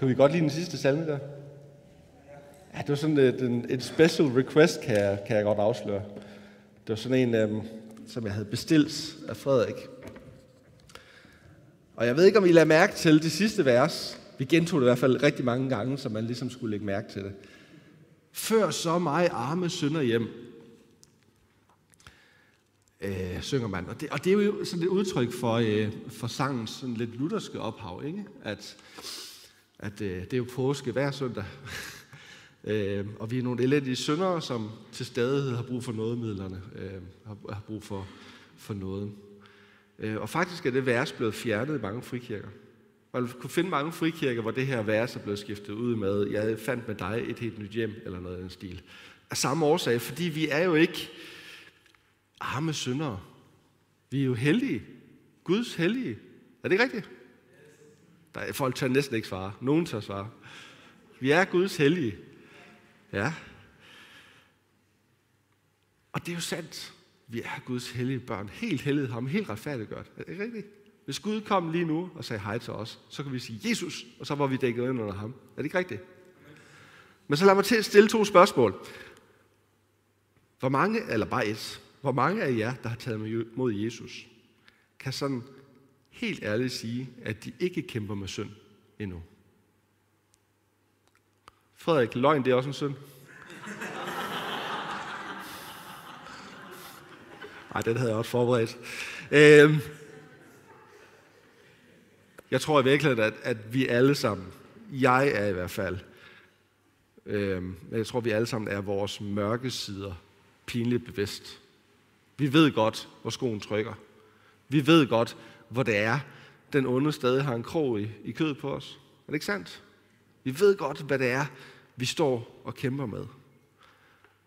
Kan vi godt lide den sidste salme der? Ja, det var sådan et, en, et special request, kan jeg, kan jeg godt afsløre. Det var sådan en, øhm, som jeg havde bestilt af Frederik. Og jeg ved ikke, om I lader mærke til det sidste vers. Vi gentog det i hvert fald rigtig mange gange, så man ligesom skulle lægge mærke til det. Før så mig arme sønder hjem, øh, synger man. Og det, og det er jo sådan et udtryk for, øh, for sangens sådan lidt lutherske ophav, ikke? At, at øh, det er jo påske hver søndag. øh, og vi er nogle elendige syndere, som til stadighed har brug for nådemidlerne, øh, har, har brug for, for noget. Øh, og faktisk er det vers blevet fjernet i mange frikirker. Man kunne finde mange frikirker, hvor det her vers er blevet skiftet ud med, jeg fandt med dig et helt nyt hjem, eller noget af den stil. Af samme årsag, fordi vi er jo ikke arme syndere. Vi er jo heldige. Guds hellige. Er det ikke rigtigt? Der er, folk tør næsten ikke svare. Nogen tør svare. Vi er Guds hellige. Ja. Og det er jo sandt. Vi er Guds hellige børn. Helt hellige ham. Helt retfærdiggørt. Er det ikke rigtigt? Hvis Gud kom lige nu og sagde hej til os, så kan vi sige Jesus, og så var vi dækket ind under ham. Er det ikke rigtigt? Men så lad mig til at stille to spørgsmål. Hvor mange, eller bare et, hvor mange af jer, der har taget mod Jesus, kan sådan helt ærligt sige, at de ikke kæmper med synd endnu? Frederik, løgn, det er også en synd. Nej, den havde jeg også forberedt. Øhm, jeg tror i virkeligheden, at, at vi alle sammen, jeg er i hvert fald, øhm, jeg tror, vi alle sammen er vores mørke sider pinligt bevidst. Vi ved godt, hvor skoen trykker. Vi ved godt, hvor det er, den onde stadig har en krog i, i kødet på os. Er det ikke sandt? Vi ved godt, hvad det er, vi står og kæmper med.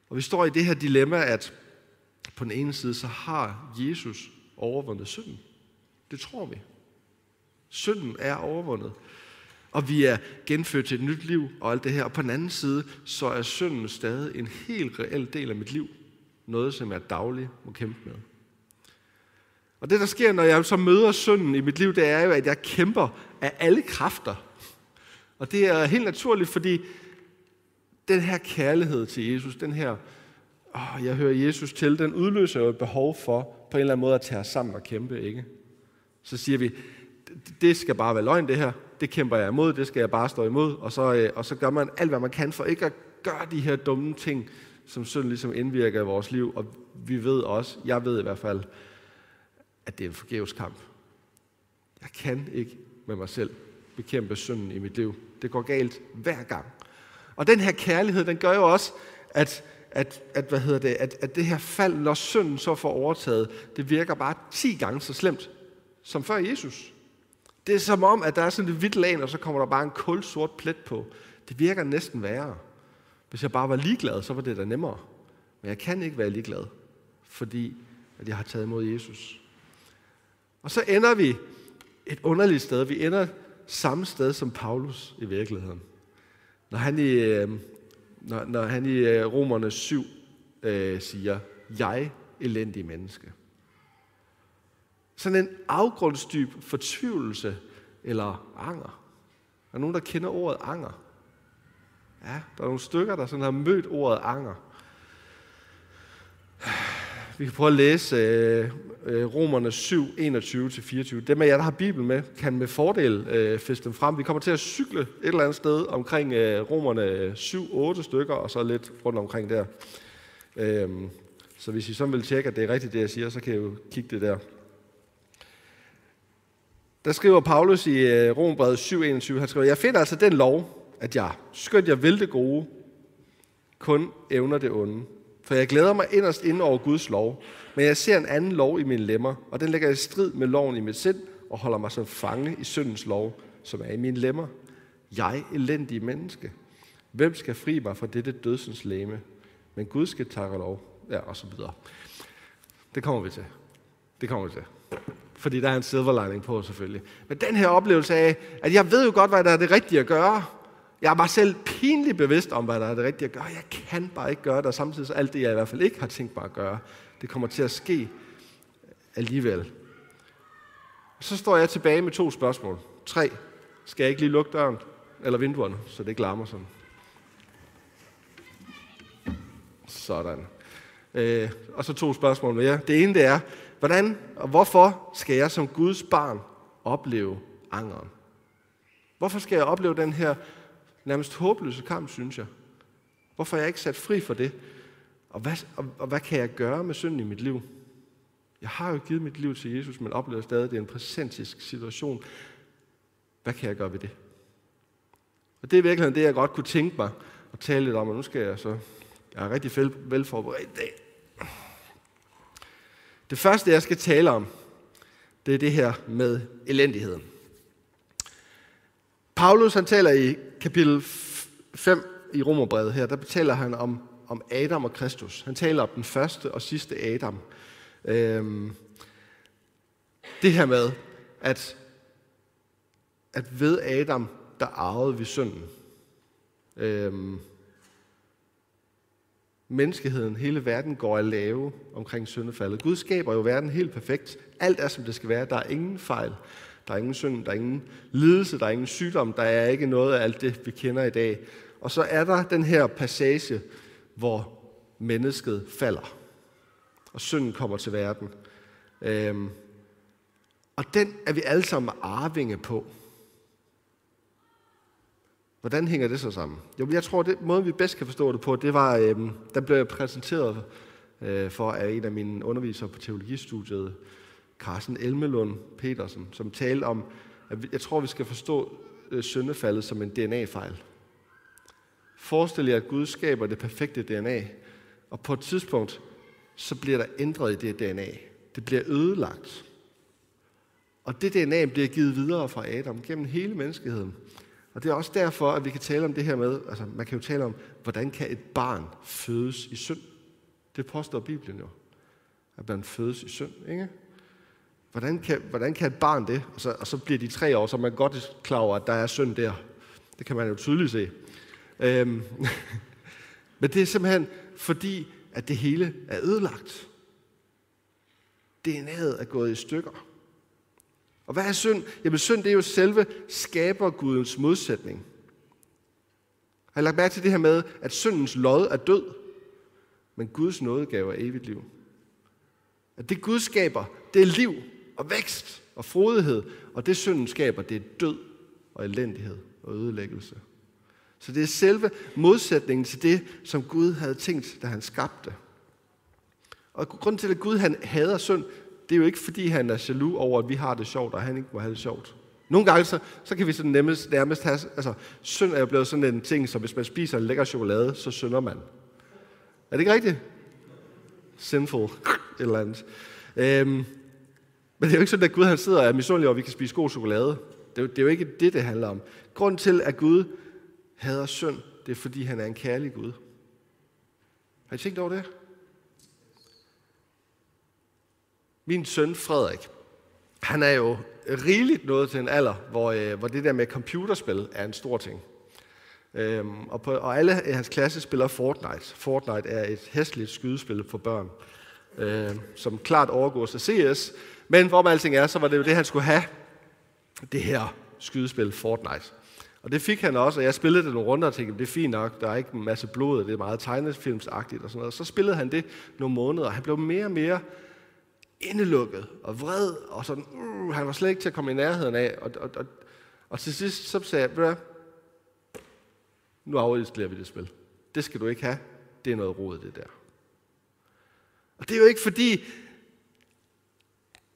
Og vi står i det her dilemma, at på den ene side, så har Jesus overvundet synden. Det tror vi. Synden er overvundet. Og vi er genfødt til et nyt liv og alt det her. Og på den anden side, så er synden stadig en helt reel del af mit liv. Noget, som jeg dagligt må kæmpe med. Og det, der sker, når jeg så møder synden i mit liv, det er jo, at jeg kæmper af alle kræfter. Og det er helt naturligt, fordi den her kærlighed til Jesus, den her, åh, jeg hører Jesus til, den udløser jo et behov for på en eller anden måde at tage os sammen og kæmpe, ikke? Så siger vi, det skal bare være løgn det her, det kæmper jeg imod, det skal jeg bare stå imod, og så, øh, og så gør man alt, hvad man kan for ikke at gøre de her dumme ting, som synd ligesom indvirker i vores liv, og vi ved også, jeg ved i hvert fald, at det er en forgæves kamp. Jeg kan ikke med mig selv bekæmpe synden i mit liv. Det går galt hver gang. Og den her kærlighed, den gør jo også, at, at, at, hvad hedder det, at, at det her fald, når synden så får overtaget, det virker bare 10 gange så slemt som før Jesus. Det er som om, at der er sådan et hvidt lag, og så kommer der bare en kulsort plet på. Det virker næsten værre. Hvis jeg bare var ligeglad, så var det da nemmere. Men jeg kan ikke være ligeglad, fordi at jeg har taget imod Jesus. Og så ender vi et underligt sted. Vi ender samme sted som Paulus i virkeligheden. Når han i, øh, når, når han i øh, Romerne 7 øh, siger, jeg elendig menneske. Sådan en afgrundsdyb fortvivlelse eller anger. Er der nogen, der kender ordet anger? Ja, der er nogle stykker, der sådan har mødt ordet anger. Vi kan prøve at læse øh Øh, romerne 7, 21-24. Dem af jer, der har Bibelen med, kan med fordel øh, fiske dem frem. Vi kommer til at cykle et eller andet sted omkring øh, Romerne øh, 7-8 stykker, og så lidt rundt omkring der. Øh, så hvis I så vil tjekke, at det er rigtigt, det jeg siger, så kan I jo kigge det der. Der skriver Paulus i øh, Rombrevet 7:21, han skriver, jeg finder altså den lov, at jeg, skønt jeg vil det gode, kun evner det onde. For jeg glæder mig inderst ind over Guds lov, men jeg ser en anden lov i mine lemmer, og den lægger i strid med loven i mit sind, og holder mig som fange i syndens lov, som er i mine lemmer. Jeg, elendig menneske. Hvem skal fri mig fra dette dødsens læme? Men Gud skal takke lov. Ja, og så videre. Det kommer vi til. Det kommer vi til fordi der er en silver lining på selvfølgelig. Men den her oplevelse af, at jeg ved jo godt, hvad der er det rigtige at gøre. Jeg er bare selv pinligt bevidst om, hvad der er det rigtige at gøre. Jeg kan bare ikke gøre det, og samtidig så alt det, jeg i hvert fald ikke har tænkt mig at gøre, det kommer til at ske alligevel. Så står jeg tilbage med to spørgsmål. Tre. Skal jeg ikke lige lukke døren? eller vinduerne, så det ikke larmer sådan. Sådan. Øh, og så to spørgsmål mere. Det ene det er, hvordan og hvorfor skal jeg som Guds barn opleve angeren? Hvorfor skal jeg opleve den her nærmest håbløse kamp, synes jeg? Hvorfor er jeg ikke sat fri for det? Og hvad, og, og hvad kan jeg gøre med synden i mit liv? Jeg har jo givet mit liv til Jesus, men oplever stadig, at det er en præsentisk situation. Hvad kan jeg gøre ved det? Og det er virkelig det, jeg godt kunne tænke mig at tale lidt om, og nu skal jeg så... Jeg er rigtig velforberedt i dag. Det første, jeg skal tale om, det er det her med elendigheden. Paulus, han taler i kapitel 5 i Romerbrevet her, der taler han om, om Adam og Kristus. Han taler om den første og sidste Adam. Øhm, det her med, at, at ved Adam, der arvede vi synden. Øhm, menneskeheden, hele verden går at lave omkring syndefaldet. Gud skaber jo verden helt perfekt. Alt er, som det skal være. Der er ingen fejl. Der er ingen synd, der er ingen lidelse, der er ingen sygdom, der er ikke noget af alt det, vi kender i dag. Og så er der den her passage, hvor mennesket falder, og synden kommer til verden. Øhm, og den er vi alle sammen arvinge på. Hvordan hænger det så sammen? Jo, jeg tror, det måde vi bedst kan forstå det på, det var, øhm, der blev jeg præsenteret øh, for af en af mine undervisere på teologistudiet, Carsten Elmelund Petersen, som talte om, at jeg tror, vi skal forstå øh, syndefaldet som en DNA-fejl. Forestil jer, at Gud skaber det perfekte DNA, og på et tidspunkt, så bliver der ændret i det DNA. Det bliver ødelagt. Og det DNA bliver givet videre fra Adam gennem hele menneskeheden. Og det er også derfor, at vi kan tale om det her med, altså man kan jo tale om, hvordan kan et barn fødes i synd? Det påstår Bibelen jo, at man fødes i synd, ikke? Hvordan kan, hvordan kan et barn det? Og så, og så bliver de tre år, så man godt klar over, at der er synd der. Det kan man jo tydeligt se. Øhm, men det er simpelthen fordi, at det hele er ødelagt. DNA'et er gået i stykker. Og hvad er synd? Jamen synd det er jo selve skabergudens modsætning. Har I lagt mærke til det her med, at syndens lod er død, men Guds nådegave er evigt liv? At det Gud skaber, det er liv og vækst og frodighed, og det synden skaber, det er død og elendighed og ødelæggelse. Så det er selve modsætningen til det, som Gud havde tænkt, da han skabte. Og grunden til, at Gud han hader synd, det er jo ikke, fordi han er jaloux over, at vi har det sjovt, og han ikke må have det sjovt. Nogle gange, så, så kan vi sådan nærmest, nærmest have, altså synd er jo blevet sådan en ting, så hvis man spiser en lækker chokolade, så synder man. Er det ikke rigtigt? Sinful, et eller andet. Øhm, men det er jo ikke sådan, at Gud han sidder og er misundelig over, at vi kan spise god chokolade. Det er, jo, det er jo ikke det, det handler om. Grunden til, at Gud hader synd, det er, fordi han er en kærlig Gud. Har I tænkt over det? Min søn Frederik, han er jo rigeligt nået til en alder, hvor, øh, hvor det der med computerspil er en stor ting. Øhm, og, på, og alle i hans klasse spiller Fortnite. Fortnite er et hæsligt skydespil for børn, øh, som klart overgår sig CS. Men hvorom alting er, så var det jo det, han skulle have. Det her skydespil Fortnite. Og det fik han også, og jeg spillede det nogle runder og tænkte, det er fint nok, der er ikke en masse blod, det er meget tegnefilmsagtigt og sådan noget. Så spillede han det nogle måneder, og han blev mere og mere indelukket og vred, og sådan, uh, han var slet ikke til at komme i nærheden af. Og, og, og, og til sidst så sagde jeg, ved nu afinstallerer vi det spil. Det skal du ikke have. Det er noget rod, det der. Og det er jo ikke fordi,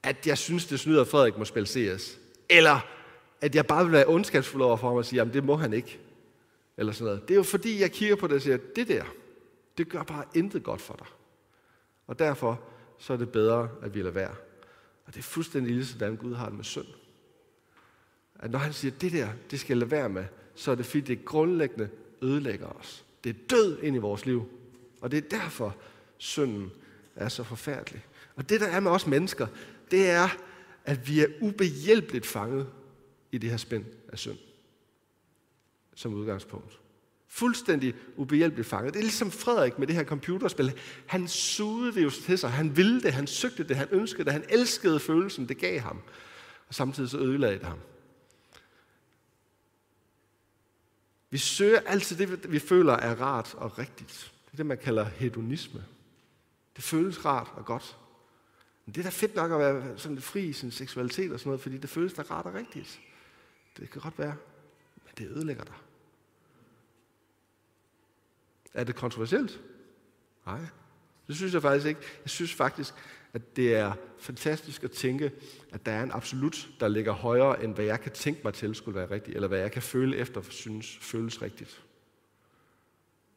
at jeg synes, det snyder, at Frederik må spille CS. Eller at jeg bare vil være ondskabsfuld over for ham og sige, jamen det må han ikke. Eller sådan noget. Det er jo fordi, jeg kigger på det og siger, det der, det gør bare intet godt for dig. Og derfor så er det bedre, at vi lader være. Og det er fuldstændig lige sådan, Gud har det med synd. At når han siger, det der, det skal jeg lade være med, så er det fordi, det grundlæggende ødelægger os. Det er død ind i vores liv. Og det er derfor, synden er så forfærdelig. Og det, der er med os mennesker, det er, at vi er ubehjælpeligt fanget i det her spænd af synd. Som udgangspunkt. Fuldstændig ubehjælpeligt fanget. Det er ligesom Frederik med det her computerspil. Han sugede det jo til sig. Han ville det, han søgte det, han ønskede det, han elskede følelsen, det gav ham. Og samtidig så ødelagde det ham. Vi søger altid det, vi føler er rart og rigtigt. Det er det, man kalder hedonisme. Det føles rart og godt. Men det er da fedt nok at være sådan lidt fri i sin seksualitet og sådan noget, fordi det føles da rart og rigtigt. Det kan godt være, men det ødelægger dig. Er det kontroversielt? Nej, det synes jeg faktisk ikke. Jeg synes faktisk, at det er fantastisk at tænke, at der er en absolut, der ligger højere, end hvad jeg kan tænke mig til skulle være rigtigt, eller hvad jeg kan føle efter, synes føles rigtigt.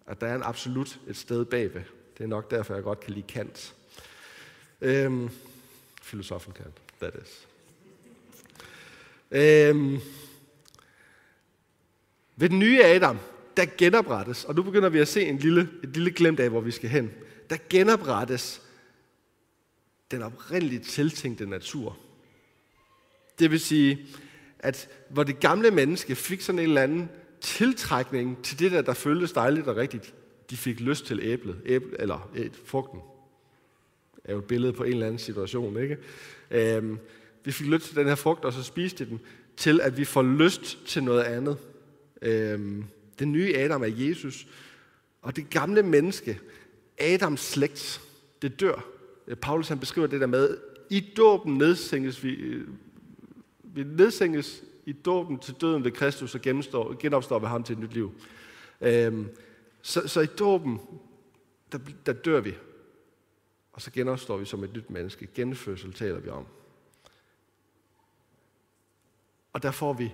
At der er en absolut et sted bagved. Det er nok derfor, jeg godt kan lide Kant. Øhm, filosofen Kant, that is. Øhm, ved den nye Adam, der genoprettes, og nu begynder vi at se en lille, et lille glemt af, hvor vi skal hen. Der genoprettes den oprindeligt tiltænkte natur. Det vil sige, at hvor det gamle menneske fik sådan en eller anden tiltrækning til det der, der føltes dejligt og rigtigt, de fik lyst til æblet, æble, eller et, frugten. Det er jo et billede på en eller anden situation, ikke? Øhm, vi fik lyst til den her frugt, og så spiste den, til at vi får lyst til noget andet. Øhm, den nye Adam er Jesus, og det gamle menneske, Adams slægt, det dør. Øh, Paulus han beskriver det der med, i dåben nedsænkes vi, øh, vi nedsænkes i dåben til døden ved Kristus og genopstår ved ham til et nyt liv. Øhm, så, så i dåben, der, der dør vi, og så genopstår vi som et nyt menneske. Genfødsel taler vi om. Og der får vi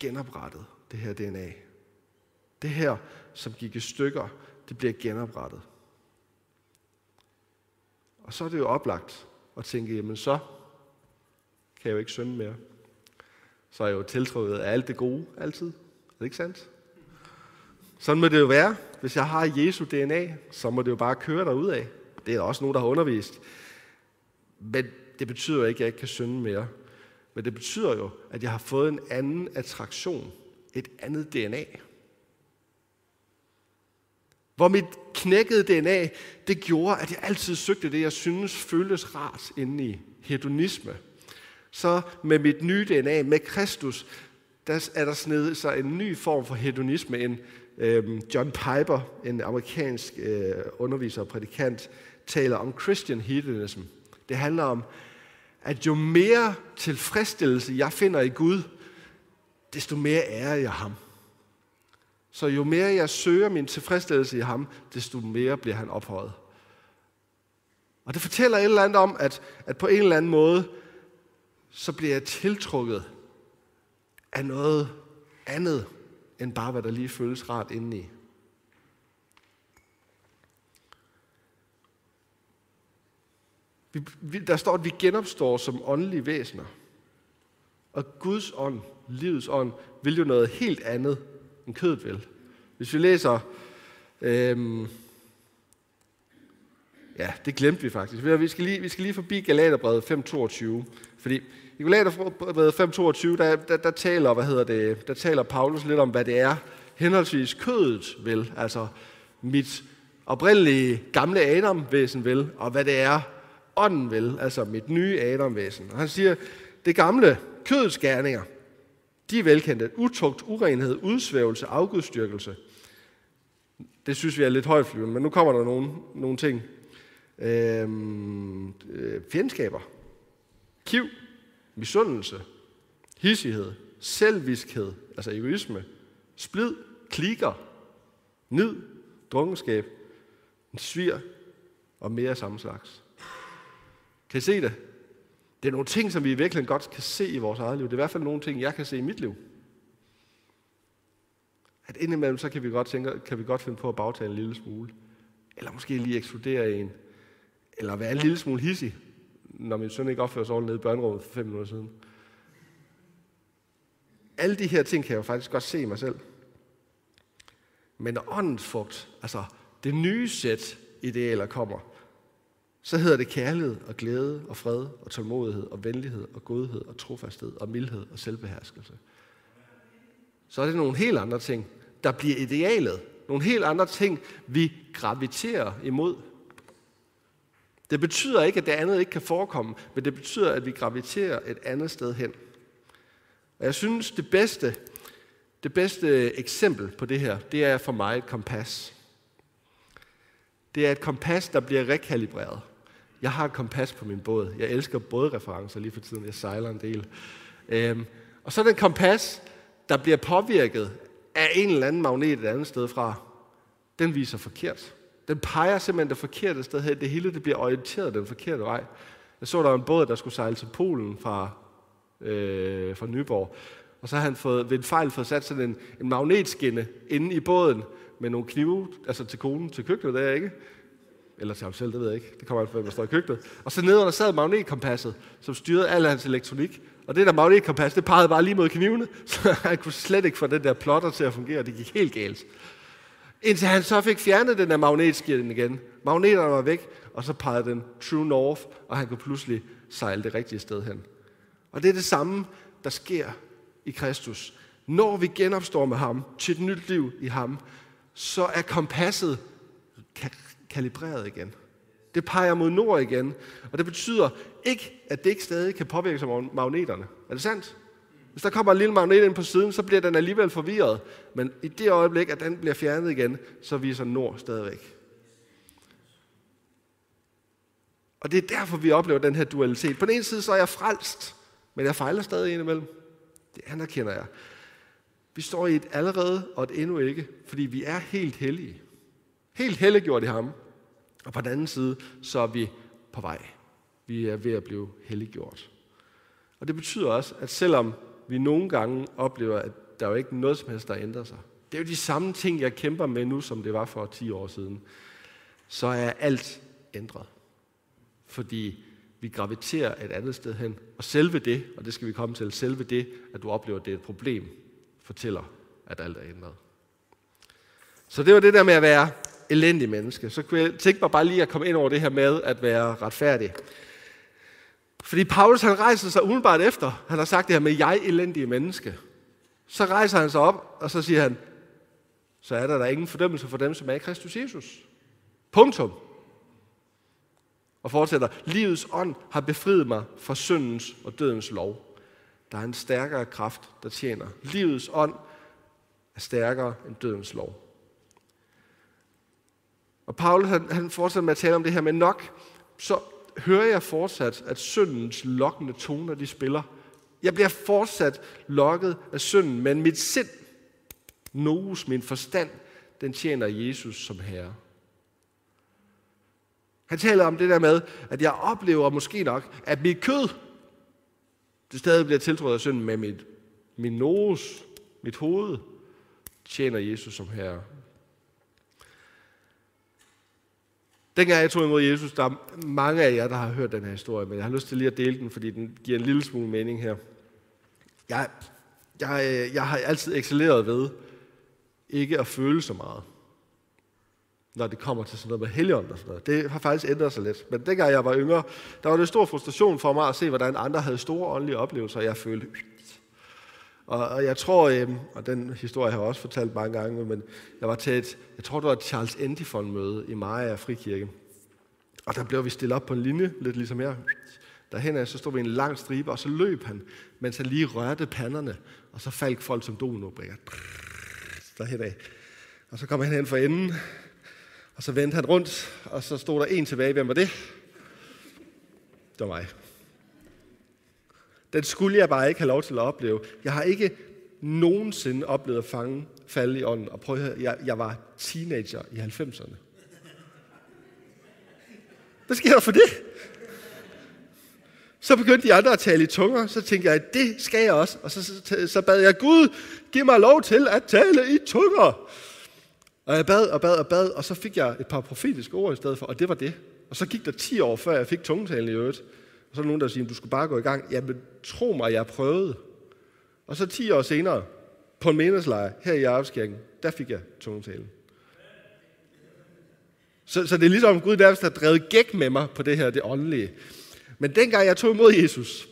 genoprettet det her DNA. Det her, som gik i stykker, det bliver genoprettet. Og så er det jo oplagt at tænke, jamen så kan jeg jo ikke synde mere. Så er jeg jo tiltrukket af alt det gode altid. Er det ikke sandt? Sådan må det jo være. Hvis jeg har Jesu DNA, så må det jo bare køre ud af. Det er der også nogen, der har undervist. Men det betyder jo ikke, at jeg ikke kan synde mere. Men det betyder jo, at jeg har fået en anden attraktion. Et andet DNA. Hvor mit knækkede DNA, det gjorde, at jeg altid søgte det, jeg synes føltes rart inde i hedonisme. Så med mit nye DNA, med Kristus, der er der snedet sig en ny form for hedonisme En øh, John Piper, en amerikansk øh, underviser og prædikant, taler om Christian hedonism. Det handler om, at jo mere tilfredsstillelse jeg finder i Gud, desto mere ærer jeg ham. Så jo mere jeg søger min tilfredsstillelse i ham, desto mere bliver han ophøjet. Og det fortæller et eller andet om, at, at på en eller anden måde, så bliver jeg tiltrukket af noget andet, end bare hvad der lige føles rart indeni. Vi, der står, at vi genopstår som åndelige væsener. Og Guds ånd, livets ånd, vil jo noget helt andet, end kødet vil. Hvis vi læser... Øhm, ja, det glemte vi faktisk. Vi skal lige, vi skal lige forbi Galaterbrevet 5.22. Fordi i Galaterbrevet 5.22, der, der, der, taler, hvad hedder det, der taler Paulus lidt om, hvad det er, henholdsvis kødet vil, altså mit oprindelige gamle Adam-væsen vil, og hvad det er, ånden vil, altså mit nye Adam-væsen. Og han siger, det gamle kødets gerninger, de er velkendte. Utugt, urenhed, udsvævelse, afgudstyrkelse. Det synes vi er lidt højflyvende, men nu kommer der nogle, nogle ting. Øhm, øh, fjendskaber, kiv, misundelse, hissighed, selviskhed, altså egoisme, splid, klikker, nid, drunkenskab, svir. Og mere samme slags. Kan I se det? Det er nogle ting, som vi virkelig godt kan se i vores eget liv. Det er i hvert fald nogle ting, jeg kan se i mit liv. At indimellem, så kan vi godt, tænke, kan vi godt finde på at bagtale en lille smule. Eller måske lige ekskludere en. Eller være en lille smule hissig, når min søn ikke opfører sig ordentligt nede i børnerummet for fem minutter siden. Alle de her ting kan jeg jo faktisk godt se i mig selv. Men når åndens frugt, altså det nye sæt idealer kommer, så hedder det kærlighed og glæde og fred og tålmodighed og venlighed og godhed og trofasthed og mildhed og selvbeherskelse. Så er det nogle helt andre ting, der bliver idealet. Nogle helt andre ting, vi graviterer imod. Det betyder ikke, at det andet ikke kan forekomme, men det betyder, at vi graviterer et andet sted hen. Og jeg synes, det bedste, Det bedste eksempel på det her, det er for mig et kompas. Det er et kompas, der bliver rekalibreret. Jeg har et kompas på min båd. Jeg elsker bådreferencer lige for tiden. Jeg sejler en del. Øhm, og så er det kompas, der bliver påvirket af en eller anden magnet et andet sted fra. Den viser forkert. Den peger simpelthen det forkerte sted hen. Det hele det bliver orienteret den forkerte vej. Jeg så, der var en båd, der skulle sejle til Polen fra, øh, fra Nyborg. Og så har han fået, ved en fejl fået sat sådan en, en magnetskinne inde i båden med nogle knive, altså til konen til køkkenet der, ikke? Eller til ham selv, det ved jeg ikke. Det kommer an på, hvem der står i køkkenet. Og så nedenunder sad magnetkompasset, som styrede al hans elektronik. Og det der magnetkompas, det pegede bare lige mod knivene, så han kunne slet ikke få den der plotter til at fungere. Det gik helt galt. Indtil han så fik fjernet den der magnetskirten igen. Magneterne var væk, og så pegede den true north, og han kunne pludselig sejle det rigtige sted hen. Og det er det samme, der sker i Kristus. Når vi genopstår med ham til et nyt liv i ham, så er kompasset kalibreret igen. Det peger mod nord igen, og det betyder ikke, at det ikke stadig kan påvirke sig af magneterne. Er det sandt? Hvis der kommer en lille magnet ind på siden, så bliver den alligevel forvirret. Men i det øjeblik, at den bliver fjernet igen, så viser nord stadigvæk. Og det er derfor, vi oplever den her dualitet. På den ene side, så er jeg frelst, men jeg fejler stadig indimellem. Det anerkender jeg. Vi står i et allerede og et endnu ikke, fordi vi er helt hellige. Helt helliggjort i ham. Og på den anden side, så er vi på vej. Vi er ved at blive helliggjort. Og det betyder også, at selvom vi nogle gange oplever, at der er jo ikke noget som helst, der ændrer sig. Det er jo de samme ting, jeg kæmper med nu, som det var for 10 år siden. Så er alt ændret. Fordi vi graviterer et andet sted hen. Og selve det, og det skal vi komme til, selve det, at du oplever, at det er et problem, fortæller, at alt er ændret. Så det var det der med at være elendig menneske. Så kunne jeg tænke mig bare lige at komme ind over det her med at være retfærdig. Fordi Paulus han rejser sig umiddelbart efter, han har sagt det her med, jeg elendige menneske. Så rejser han sig op, og så siger han, så er der der ingen fordømmelse for dem, som er i Kristus Jesus. Punktum. Og fortsætter, livets ånd har befriet mig fra syndens og dødens lov. Der er en stærkere kraft, der tjener. Livets ånd er stærkere end dødens lov. Og Paulus han, han fortsætter med at tale om det her med nok, så hører jeg fortsat, at syndens lokkende toner, de spiller. Jeg bliver fortsat lokket af synden, men mit sind, noes, min forstand, den tjener Jesus som herre. Han taler om det der med, at jeg oplever måske nok, at mit kød, det stadig bliver tiltrådt af synden, med mit, min nose, mit hoved, tjener Jesus som herre. Dengang jeg tog imod Jesus, der er mange af jer, der har hørt den her historie, men jeg har lyst til lige at dele den, fordi den giver en lille smule mening her. Jeg, jeg, øh, jeg har altid excelleret ved ikke at føle så meget, når det kommer til sådan noget med helligånd og sådan noget. Det har faktisk ændret sig lidt. Men dengang jeg var yngre, der var det stor frustration for mig at se, hvordan andre havde store åndelige oplevelser, og jeg følte, og, og jeg tror, øh, og den historie har jeg også fortalt mange gange, men jeg var til et, jeg tror det var et Charles Endifon møde i Maja Frikirke. Og der blev vi stillet op på en linje, lidt ligesom her. Derhen af, så stod vi en lang stribe, og så løb han, mens han lige rørte panderne, og så faldt folk som dominobrikker. Derhen af. Og så kom han hen for enden, og så vendte han rundt, og så stod der en tilbage. Hvem var det? Det var mig. Den skulle jeg bare ikke have lov til at opleve. Jeg har ikke nogensinde oplevet at fange, falde i ånden. Og prøv at høre, jeg, jeg var teenager i 90'erne. Hvad sker der for det? Så begyndte de andre at tale i tunger, så tænkte jeg, det skal jeg også. Og så, så, så bad jeg, Gud, giv mig lov til at tale i tunger. Og jeg bad og bad og bad, og så fik jeg et par profetiske ord i stedet for, og det var det. Og så gik der 10 år, før jeg fik tungetalen i øvrigt. Og så er der nogen, der siger, du skal bare gå i gang. Jamen, tro mig, jeg prøvede. Og så 10 år senere, på en menighedsleje her i Jarpskirken, der fik jeg tungetalen. Så, så det er ligesom Gud der har drevet gæk med mig på det her, det åndelige. Men dengang jeg tog imod Jesus,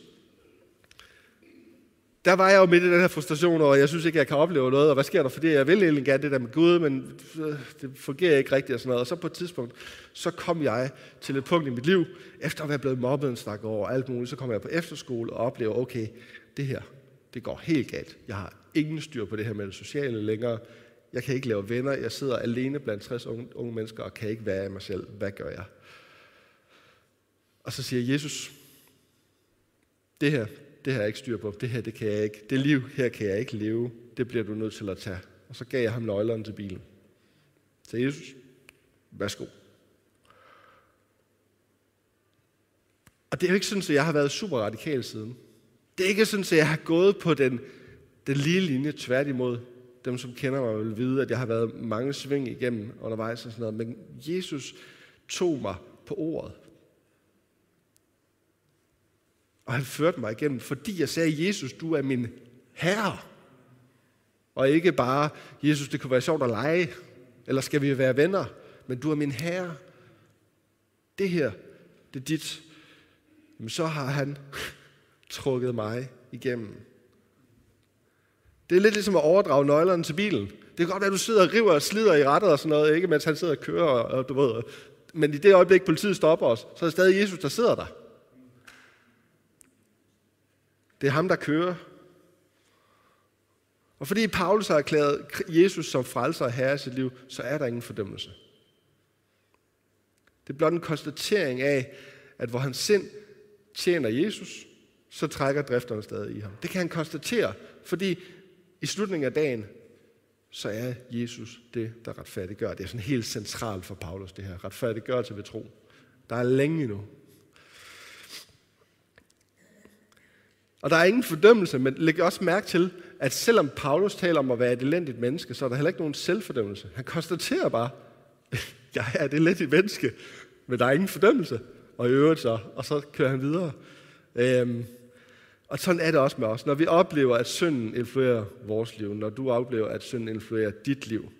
der var jeg jo midt i den her frustration og jeg synes ikke, jeg kan opleve noget, og hvad sker der for det? Jeg vil egentlig gerne det der med Gud, men øh, det fungerer ikke rigtigt og sådan noget. Og så på et tidspunkt, så kom jeg til et punkt i mit liv, efter at være blevet mobbet en snak over alt muligt, så kom jeg på efterskole og oplevede, okay, det her, det går helt galt. Jeg har ingen styr på det her med det sociale længere. Jeg kan ikke lave venner. Jeg sidder alene blandt 60 unge, unge mennesker og kan ikke være i mig selv. Hvad gør jeg? Og så siger Jesus, det her, det her er ikke styr på. Det her, det kan jeg ikke. Det liv her kan jeg ikke leve. Det bliver du nødt til at tage. Og så gav jeg ham nøglerne til bilen. Så Jesus, værsgo. Og det er jo ikke sådan, at jeg har været super radikal siden. Det er ikke sådan, at jeg har gået på den, den lige linje tværtimod. Dem, som kender mig, vil vide, at jeg har været mange sving igennem undervejs og sådan noget. Men Jesus tog mig på ordet. Og han førte mig igennem, fordi jeg sagde, Jesus, du er min herre. Og ikke bare, Jesus, det kunne være sjovt at lege, eller skal vi være venner, men du er min herre. Det her, det er dit. Men så har han trukket mig igennem. Det er lidt ligesom at overdrage nøglerne til bilen. Det kan godt være, at du sidder og river og slider i rettet og sådan noget, ikke? mens han sidder og kører, og du ved. Men i det øjeblik, politiet stopper os, så er det stadig Jesus, der sidder der. Det er ham, der kører. Og fordi Paulus har erklæret Jesus som frelser og herre i sit liv, så er der ingen fordømmelse. Det er blot en konstatering af, at hvor hans sind tjener Jesus, så trækker drifterne stadig i ham. Det kan han konstatere, fordi i slutningen af dagen, så er Jesus det, der retfærdiggør. Det er sådan helt centralt for Paulus, det her. Retfærdiggørelse ved tro. Der er længe nu, Og der er ingen fordømmelse, men læg også mærke til, at selvom Paulus taler om at være et elendigt menneske, så er der heller ikke nogen selvfordømmelse. Han konstaterer bare, jeg er et elendigt menneske, men der er ingen fordømmelse. Og i øvrigt så, og så kører han videre. Øhm, og sådan er det også med os. Når vi oplever, at synden influerer vores liv, når du oplever, at synden influerer dit liv,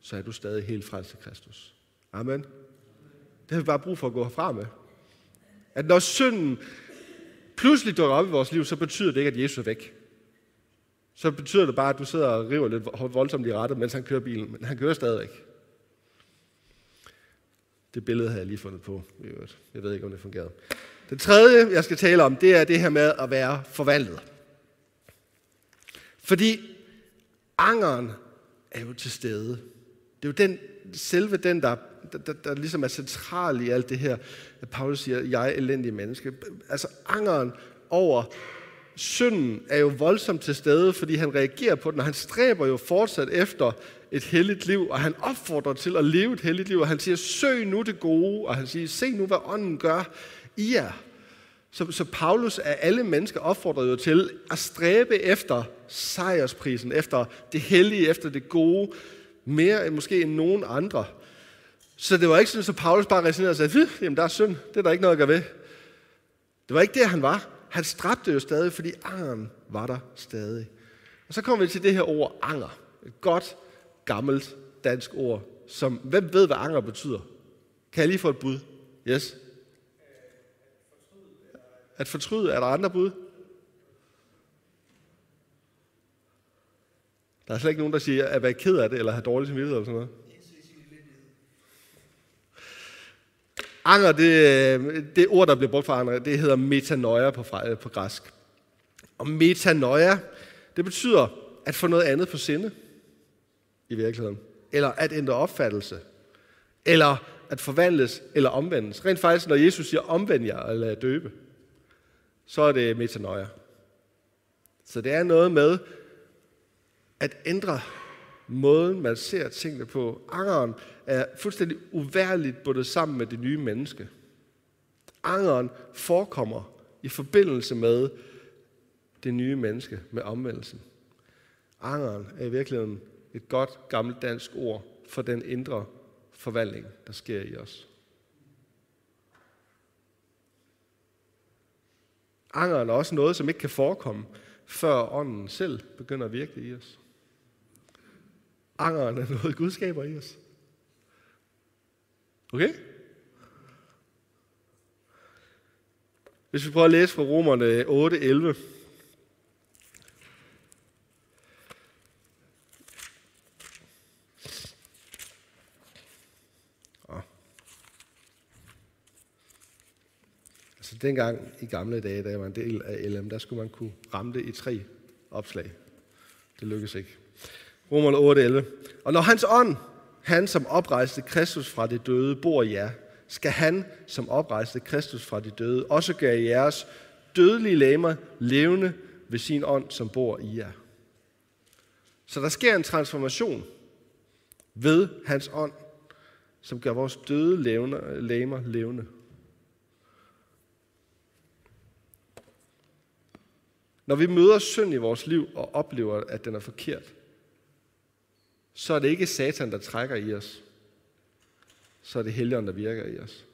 så er du stadig helt frelst til Kristus. Amen. Det har vi bare brug for at gå herfra med. At når synden pludselig dukker op i vores liv, så betyder det ikke, at Jesus er væk. Så betyder det bare, at du sidder og river lidt voldsomt i rettet, mens han kører bilen. Men han kører stadigvæk. Det billede har jeg lige fundet på. Jeg ved ikke, om det fungerede. Det tredje, jeg skal tale om, det er det her med at være forvandlet. Fordi angeren er jo til stede. Det er jo den, selve den, der, der, der, der ligesom er central i alt det her, at Paulus siger, jeg er elendig menneske. Altså angeren over synden er jo voldsomt til stede, fordi han reagerer på den, og han stræber jo fortsat efter et helligt liv, og han opfordrer til at leve et helligt liv, og han siger, søg nu det gode, og han siger, se nu, hvad ånden gør i jer. Så, så Paulus af alle mennesker opfordret jo til at stræbe efter sejrsprisen, efter det hellige, efter det gode, mere end måske end nogen andre. Så det var ikke sådan, at Paulus bare resignerede og sagde, jamen der er synd, det er der ikke noget at gøre ved. Det var ikke det, han var. Han stræbte jo stadig, fordi angeren var der stadig. Og så kommer vi til det her ord anger. Et godt, gammelt dansk ord, som, hvem ved, hvad anger betyder? Kan jeg lige få et bud? Yes? At fortryde, er der andre bud? Der er slet ikke nogen, der siger, at være ked af det, eller have dårlig samvittighed, eller sådan noget. Anger, det, øh, det ord, der bliver brugt for anger, det hedder metanoia på, på græsk. Og metanoia, det betyder at få noget andet på sinde i virkeligheden. Eller at ændre opfattelse. Eller at forvandles eller omvendes. Rent faktisk, når Jesus siger omvend jer eller døbe, så er det metanoia. Så det er noget med at ændre måden, man ser tingene på. Angeren er fuldstændig uværligt bundet sammen med det nye menneske. Angeren forekommer i forbindelse med det nye menneske, med omvendelsen. Angeren er i virkeligheden et godt gammelt dansk ord for den indre forvandling, der sker i os. Angeren er også noget, som ikke kan forekomme, før ånden selv begynder at virke i os. Angeren er noget, Gud skaber i os. Okay? Hvis vi prøver at læse fra Romerne 8, 11. Altså dengang i gamle dage, da jeg var en del af LM, der skulle man kunne ramme det i tre opslag. Det lykkes ikke. Romerne 8:11. Og når hans ånd, han som oprejste Kristus fra de døde, bor i jer, skal han, som oprejste Kristus fra de døde, også gøre jeres dødelige læmer levende ved sin ånd, som bor i jer. Så der sker en transformation ved hans ånd, som gør vores døde læmer levende. Når vi møder synd i vores liv og oplever, at den er forkert, så er det ikke Satan, der trækker i os. Så er det Helligånden, der virker i os.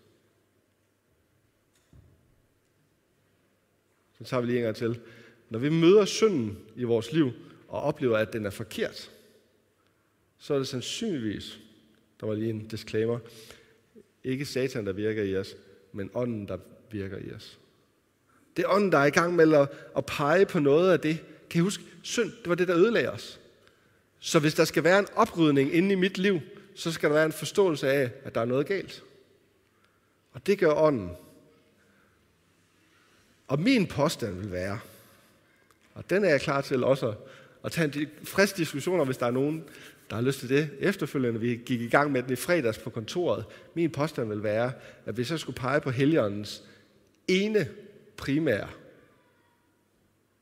Så tager vi lige en gang til. Når vi møder synden i vores liv og oplever, at den er forkert, så er det sandsynligvis, der var lige en disclaimer, ikke Satan, der virker i os, men ånden, der virker i os. Det er ånden, der er i gang med at pege på noget af det. Kan I huske, synd, det var det, der ødelagde os. Så hvis der skal være en oprydning inde i mit liv, så skal der være en forståelse af, at der er noget galt. Og det gør ånden. Og min påstand vil være, og den er jeg klar til også at tage en frisk diskussion hvis der er nogen, der har lyst til det efterfølgende. Vi gik i gang med den i fredags på kontoret. Min påstand vil være, at hvis jeg skulle pege på heligåndens ene primære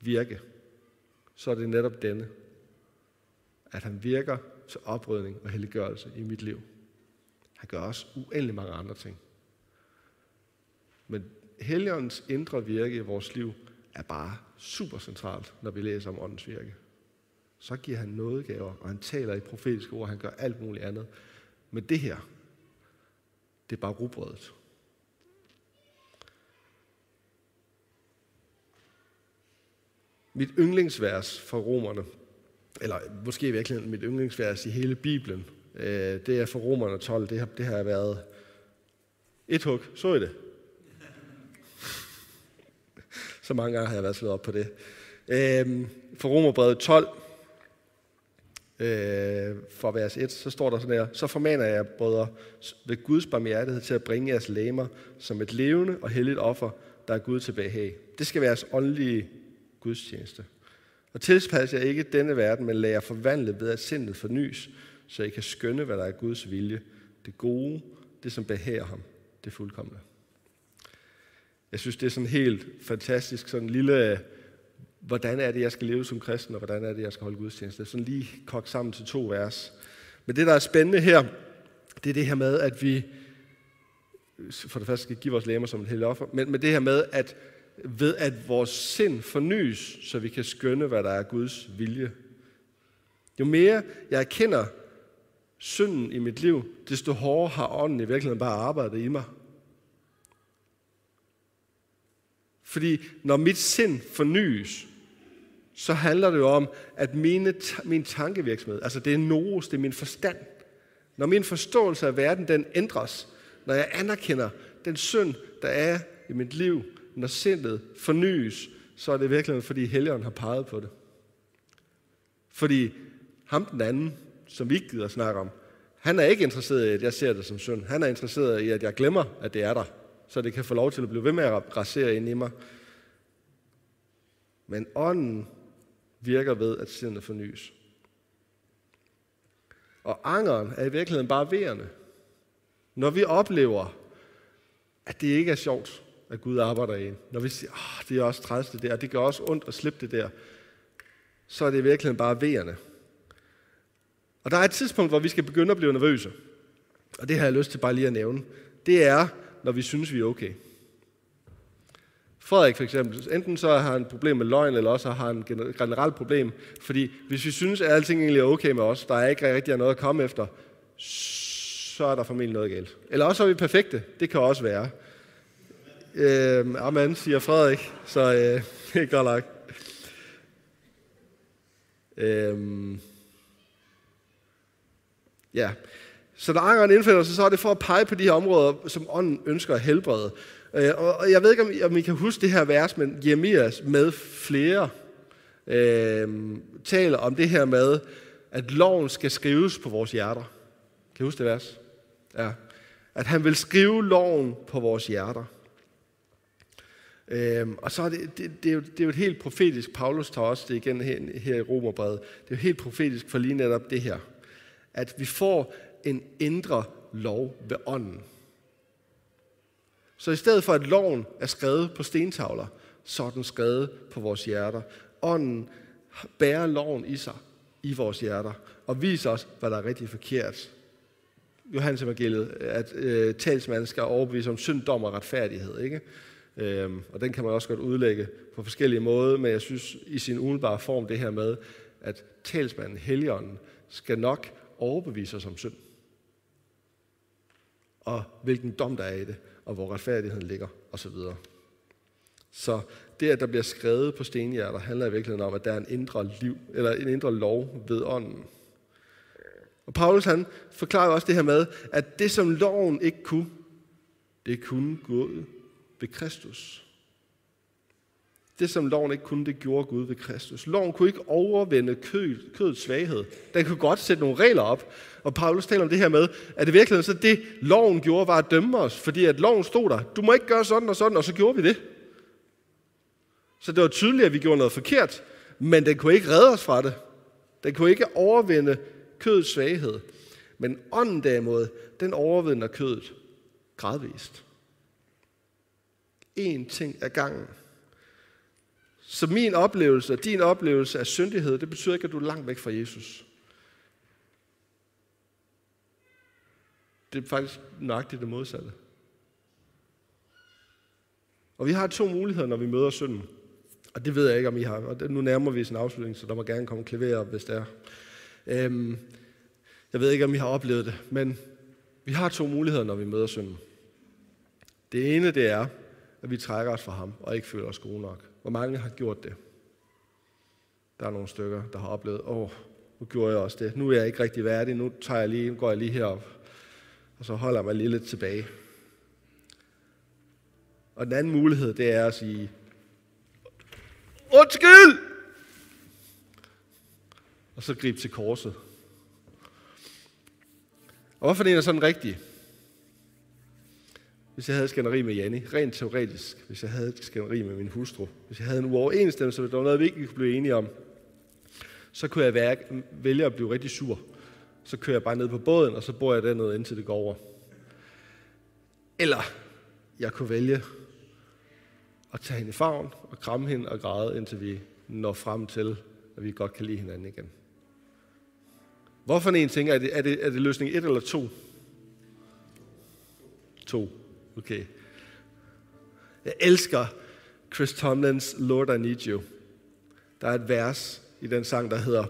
virke, så er det netop denne. At han virker til oprydning og helliggørelse i mit liv. Han gør også uendelig mange andre ting. Men Helligåndens indre virke i vores liv er bare super centralt, når vi læser om åndens virke. Så giver han nådegaver, og han taler i profetiske ord, han gør alt muligt andet. Men det her, det er bare rugbrødet. Mit yndlingsvers fra romerne, eller måske i virkeligheden mit yndlingsvers i hele Bibelen, øh, det er fra romerne 12. Det har, det har været et hug. Så I det? Så mange gange har jeg været slået op på det. Øh, for Romerbrevet 12, øh, for vers 1, så står der sådan her, så formaner jeg, brødre, ved Guds barmhjertighed til at bringe jeres læmer som et levende og helligt offer, der er Gud tilbage. Det skal være jeres åndelige gudstjeneste. Og tilpas jer ikke denne verden, men lad jer forvandle ved at sindet fornyes, så I kan skønne, hvad der er Guds vilje. Det gode, det som behager ham, det fuldkommende. Jeg synes, det er sådan helt fantastisk, sådan en lille, hvordan er det, jeg skal leve som kristen, og hvordan er det, jeg skal holde gudstjeneste. Sådan lige kogt sammen til to vers. Men det, der er spændende her, det er det her med, at vi for det første skal give vores læmer som et helt offer, men, med det her med, at ved at vores sind fornyes, så vi kan skønne, hvad der er Guds vilje. Jo mere jeg erkender synden i mit liv, desto hårdere har ånden i virkeligheden bare arbejdet i mig. Fordi når mit sind fornyes, så handler det jo om, at mine, min tankevirksomhed, altså det er nos, det er min forstand, når min forståelse af verden, den ændres, når jeg anerkender den synd, der er i mit liv, når sindet fornyes, så er det virkelig, fordi Helligånden har peget på det. Fordi ham den anden, som vi ikke gider snakke om, han er ikke interesseret i, at jeg ser det som synd. Han er interesseret i, at jeg glemmer, at det er der, så det kan få lov til at blive ved med at rasere ind i mig. Men ånden virker ved, at sindet fornyes. Og angeren er i virkeligheden bare værende. Når vi oplever, at det ikke er sjovt, at Gud arbejder i en. Når vi siger, oh, det er også træls det der, det gør også ondt at slippe det der, så er det i virkeligheden bare vejerne. Og der er et tidspunkt, hvor vi skal begynde at blive nervøse. Og det har jeg lyst til bare lige at nævne. Det er, når vi synes, vi er okay. Frederik for eksempel, enten så har han et problem med løgn, eller også har han et generelt problem. Fordi hvis vi synes, at alting egentlig er okay med os, der er ikke rigtig noget at komme efter, så er der formentlig noget galt. Eller også er vi perfekte. Det kan også være. Øh, amen, siger Frederik, så øh, det er godt nok. Øh, ja. Så når angeren indfinder sig, så er det for at pege på de her områder, som ånden ønsker at helbrede. Øh, og jeg ved ikke, om I, om I kan huske det her vers, men Jeremias med flere øh, taler om det her med, at loven skal skrives på vores hjerter. Kan I huske det vers? Ja. At han vil skrive loven på vores hjerter. Øhm, og så er det, det, det, er jo, det er jo et helt profetisk, Paulus tager også det igen her, her i Romerbrevet, det er jo helt profetisk for lige netop det her, at vi får en indre lov ved ånden. Så i stedet for at loven er skrevet på stentavler, så er den skrevet på vores hjerter. Ånden bærer loven i sig, i vores hjerter, og viser os, hvad der er rigtig forkert. Johannes evangeliet, at øh, talsmanden skal overbevise om synd, dom og retfærdighed. Ikke? Øhm, og den kan man også godt udlægge på forskellige måder, men jeg synes i sin umiddelbare form det her med, at talsmanden, heligånden, skal nok overbevise os om synd. Og hvilken dom der er i det, og hvor retfærdigheden ligger, osv. Så det, at der bliver skrevet på stenhjerter, handler i virkeligheden om, at der er en indre, liv, eller en indre lov ved ånden. Og Paulus han forklarer også det her med, at det som loven ikke kunne, det kunne Gud ved Kristus. Det som loven ikke kunne, det gjorde Gud ved Kristus. Loven kunne ikke overvinde kød, kødets svaghed. Den kunne godt sætte nogle regler op. Og Paulus taler om det her med, at det virkelig så det, loven gjorde, var at dømme os. Fordi at loven stod der. Du må ikke gøre sådan og sådan, og så gjorde vi det. Så det var tydeligt, at vi gjorde noget forkert, men den kunne ikke redde os fra det. Den kunne ikke overvinde kødets svaghed. Men ånden derimod, den overvinder kødet gradvist. En ting ad gangen. Så min oplevelse, din oplevelse af syndighed, det betyder ikke, at du er langt væk fra Jesus. Det er faktisk nøjagtigt det modsatte. Og vi har to muligheder, når vi møder synden. Og det ved jeg ikke, om I har. Og nu nærmer vi os en afslutning, så der må gerne komme klaver op, hvis det er. Øhm, jeg ved ikke, om I har oplevet det, men vi har to muligheder, når vi møder synden. Det ene, det er, at vi trækker os fra ham, og ikke føler os gode nok. Hvor mange har gjort det? Der er nogle stykker, der har oplevet, åh, oh, nu gjorde jeg også det. Nu er jeg ikke rigtig værdig, nu tager jeg lige, går jeg lige herop, og så holder jeg mig lige lidt tilbage. Og den anden mulighed, det er at sige, undskyld! Og så gribe til korset. Og hvorfor den er sådan rigtig? Hvis jeg havde skænderi med Janni, rent teoretisk, hvis jeg havde skænderi med min hustru, hvis jeg havde en uoverensstemmelse, der var noget, vi ikke kunne blive enige om, så kunne jeg vælge at blive rigtig sur. Så kører jeg bare ned på båden, og så bor jeg dernede, indtil det går over. Eller jeg kunne vælge at tage hende i favn og kramme hende og græde, indtil vi når frem til, at vi godt kan lide hinanden igen. Hvorfor en ting? Er det, er det, er det løsning 1 eller 2? 2. Okay. Jeg elsker Chris Tomlins Lord I Need You. Der er et vers i den sang, der hedder,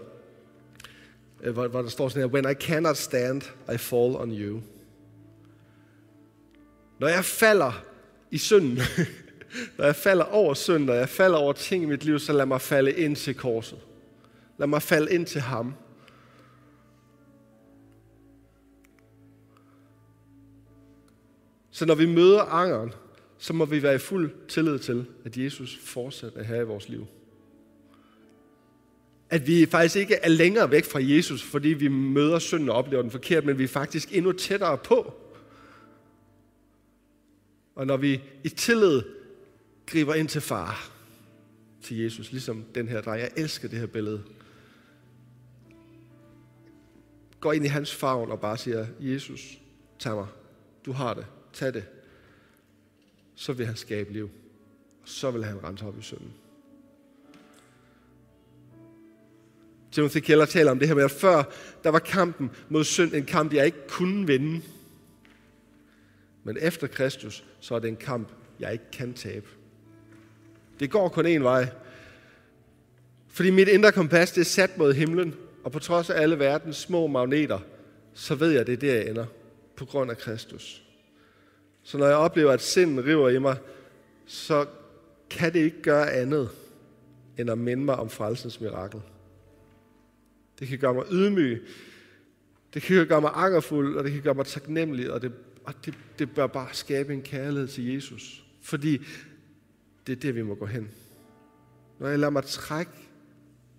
øh, hvor, hvor der står sådan her, When I cannot stand, I fall on you. Når jeg falder i synden, når jeg falder over synden, når jeg falder over ting i mit liv, så lad mig falde ind til korset. Lad mig falde ind til ham. Så når vi møder angeren, så må vi være i fuld tillid til, at Jesus fortsat er her i vores liv. At vi faktisk ikke er længere væk fra Jesus, fordi vi møder synden og oplever den forkert, men vi er faktisk endnu tættere på. Og når vi i tillid griber ind til far, til Jesus, ligesom den her dreng. Jeg elsker det her billede. Går ind i hans favn og bare siger, Jesus, tag mig. Du har det tag det, så vil han skabe liv. Og så vil han rense op i synden. Timothy Keller taler om det her med, at før der var kampen mod synd en kamp, jeg ikke kunne vinde. Men efter Kristus, så er det en kamp, jeg ikke kan tabe. Det går kun én vej. Fordi mit indre kompas, det er sat mod himlen, og på trods af alle verdens små magneter, så ved jeg, at det er der, jeg ender, på grund af Kristus. Så når jeg oplever, at sinden river i mig, så kan det ikke gøre andet, end at minde mig om frelsens mirakel. Det kan gøre mig ydmyg, det kan gøre mig angerfuld, og det kan gøre mig taknemmelig, og det, og det, det bør bare skabe en kærlighed til Jesus. Fordi det er det, vi må gå hen. Når jeg lader mig trække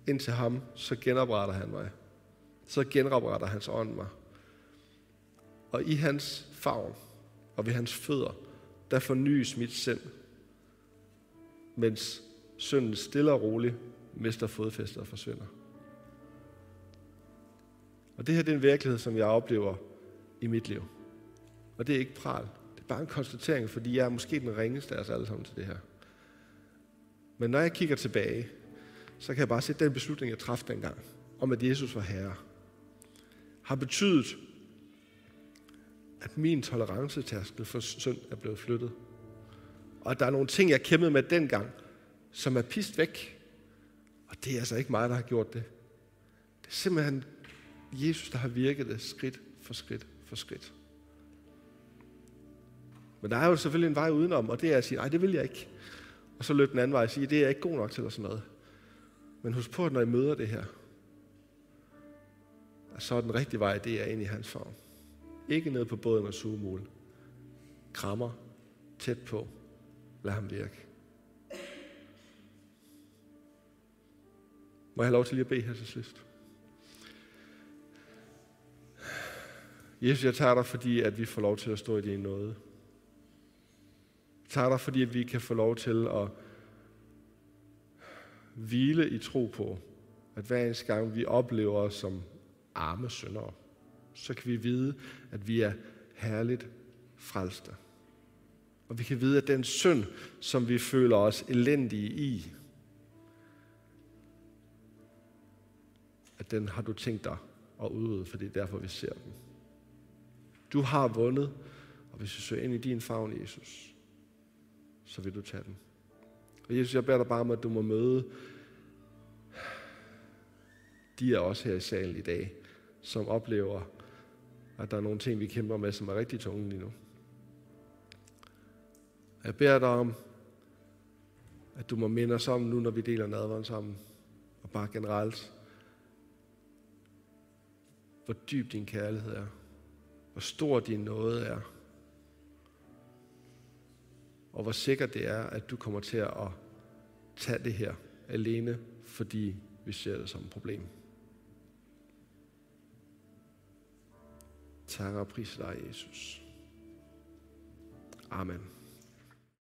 ind til ham, så genopretter han mig. Så genopretter hans ånd mig. Og i hans favn, og ved hans fødder, der fornyes mit sind. mens synden stille og roligt mister fodfæste og forsvinder. Og det her det er en virkelighed, som jeg oplever i mit liv. Og det er ikke pral. Det er bare en konstatering, fordi jeg er måske den ringeste af os alle sammen til det her. Men når jeg kigger tilbage, så kan jeg bare se, at den beslutning, jeg træffede dengang, om at Jesus var herre, har betydet, at min tolerancetærskel for synd er blevet flyttet. Og at der er nogle ting, jeg kæmpede med dengang, som er pist væk. Og det er altså ikke mig, der har gjort det. Det er simpelthen Jesus, der har virket det skridt for skridt for skridt. Men der er jo selvfølgelig en vej udenom, og det er at sige, nej, det vil jeg ikke. Og så løb den anden vej og sige, det er jeg ikke god nok til, og sådan noget. Men husk på, at når I møder det her, så er den rigtige vej, det er ind i hans form. Ikke ned på båden og sugemul. Krammer, tæt på, lad ham virke. Må jeg have lov til lige at bede her til sidst? Jesus, jeg tager dig, fordi at vi får lov til at stå i din nåde. Jeg tager dig, fordi at vi kan få lov til at hvile i tro på, at hver eneste gang vi oplever os som arme syndere, så kan vi vide, at vi er herligt frelste. Og vi kan vide, at den synd, som vi føler os elendige i, at den har du tænkt dig at udrydde, for det er derfor, vi ser den. Du har vundet, og hvis du søger ind i din favn, Jesus, så vil du tage den. Og Jesus, jeg beder dig bare om, at du må møde de er også her i salen i dag, som oplever, at der er nogle ting, vi kæmper med, som er rigtig tunge lige nu. Jeg beder dig om, at du må minde os om nu, når vi deler nadveren sammen, og bare generelt, hvor dyb din kærlighed er, hvor stor din nåde er, og hvor sikkert det er, at du kommer til at tage det her alene, fordi vi ser det som et problem. Takker og priser dig, Jesus. Amen.